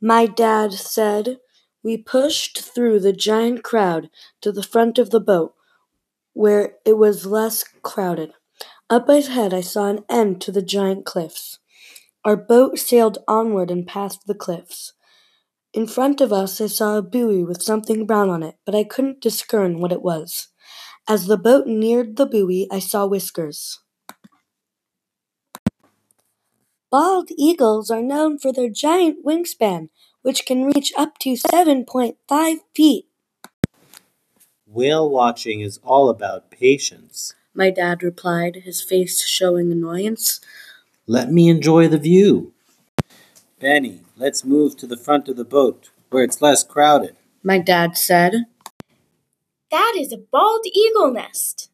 My dad said. We pushed through the giant crowd to the front of the boat, where it was less crowded. Up ahead, I saw an end to the giant cliffs. Our boat sailed onward and past the cliffs. In front of us, I saw a buoy with something brown on it, but I couldn't discern what it was. As the boat neared the buoy, I saw whiskers. Bald eagles are known for their giant wingspan, which can reach up to 7.5 feet. Whale watching is all about patience. My dad replied, his face showing annoyance. Let me enjoy the view. Benny, let's move to the front of the boat, where it's less crowded. My dad said. That is a bald eagle nest.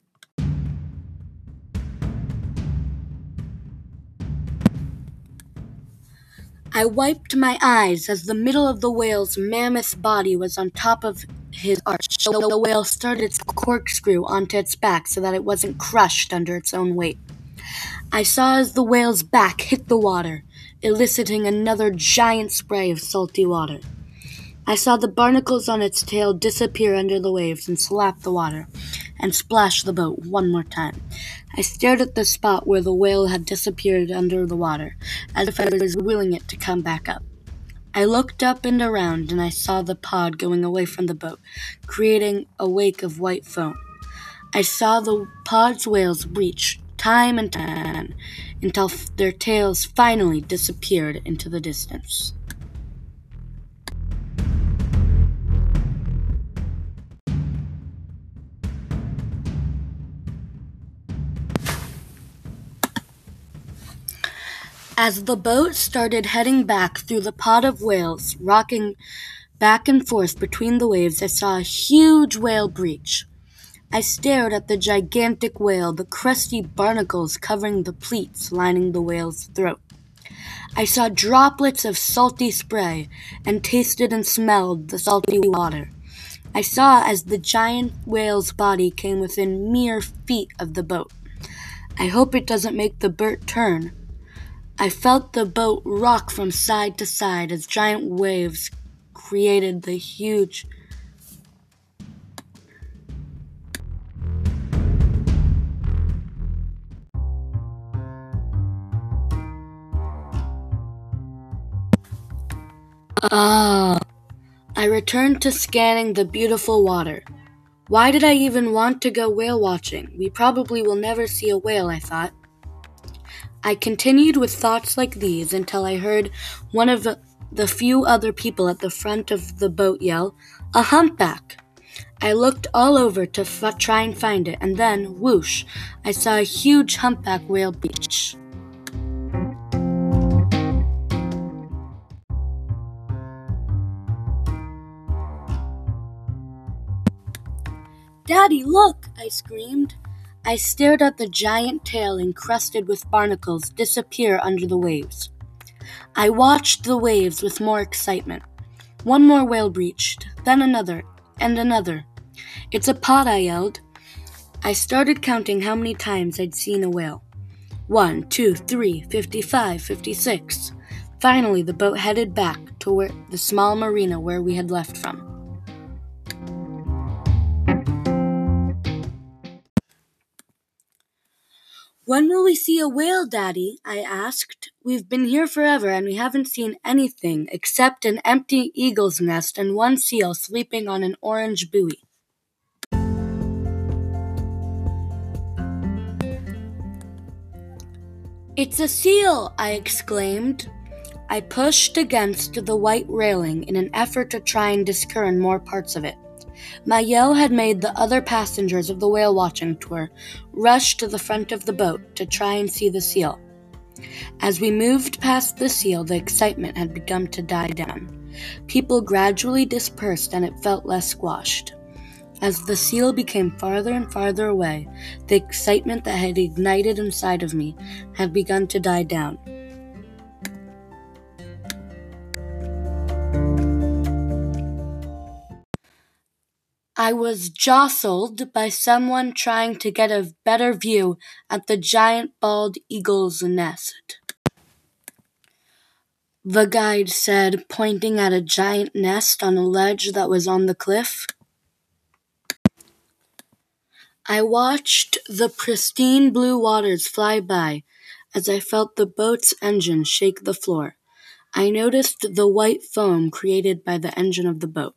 I wiped my eyes as the middle of the whale's mammoth body was on top of his arch. The whale started its corkscrew onto its back so that it wasn't crushed under its own weight. I saw as the whale's back hit the water, eliciting another giant spray of salty water. I saw the barnacles on its tail disappear under the waves and slap the water and splash the boat one more time. I stared at the spot where the whale had disappeared under the water, as if I was willing it to come back up. I looked up and around, and I saw the pod going away from the boat, creating a wake of white foam. I saw the pod's whales breach time and time until their tails finally disappeared into the distance. As the boat started heading back through the pod of whales, rocking back and forth between the waves, I saw a huge whale breach. I stared at the gigantic whale, the crusty barnacles covering the pleats lining the whale's throat. I saw droplets of salty spray and tasted and smelled the salty water. I saw as the giant whale's body came within mere feet of the boat. I hope it doesn't make the boat turn. I felt the boat rock from side to side as giant waves created the huge. Ah. I returned to scanning the beautiful water. Why did I even want to go whale watching? We probably will never see a whale, I thought. I continued with thoughts like these until I heard one of the few other people at the front of the boat yell, A humpback! I looked all over to f- try and find it, and then, whoosh, I saw a huge humpback whale beach. Daddy, look! I screamed. I stared at the giant tail encrusted with barnacles disappear under the waves. I watched the waves with more excitement. One more whale breached, then another, and another. It's a pod, I yelled. I started counting how many times I'd seen a whale. One, two, three, fifty-five, fifty-six. Finally, the boat headed back to where the small marina where we had left from. When will we see a whale, Daddy? I asked. We've been here forever and we haven't seen anything except an empty eagle's nest and one seal sleeping on an orange buoy. It's a seal! I exclaimed. I pushed against the white railing in an effort to try and discern more parts of it. My yell had made the other passengers of the whale watching tour rush to the front of the boat to try and see the seal. As we moved past the seal, the excitement had begun to die down. People gradually dispersed and it felt less squashed. As the seal became farther and farther away, the excitement that had ignited inside of me had begun to die down. I was jostled by someone trying to get a better view at the giant bald eagle's nest. the guide said, pointing at a giant nest on a ledge that was on the cliff. I watched the pristine blue waters fly by as I felt the boat's engine shake the floor. I noticed the white foam created by the engine of the boat.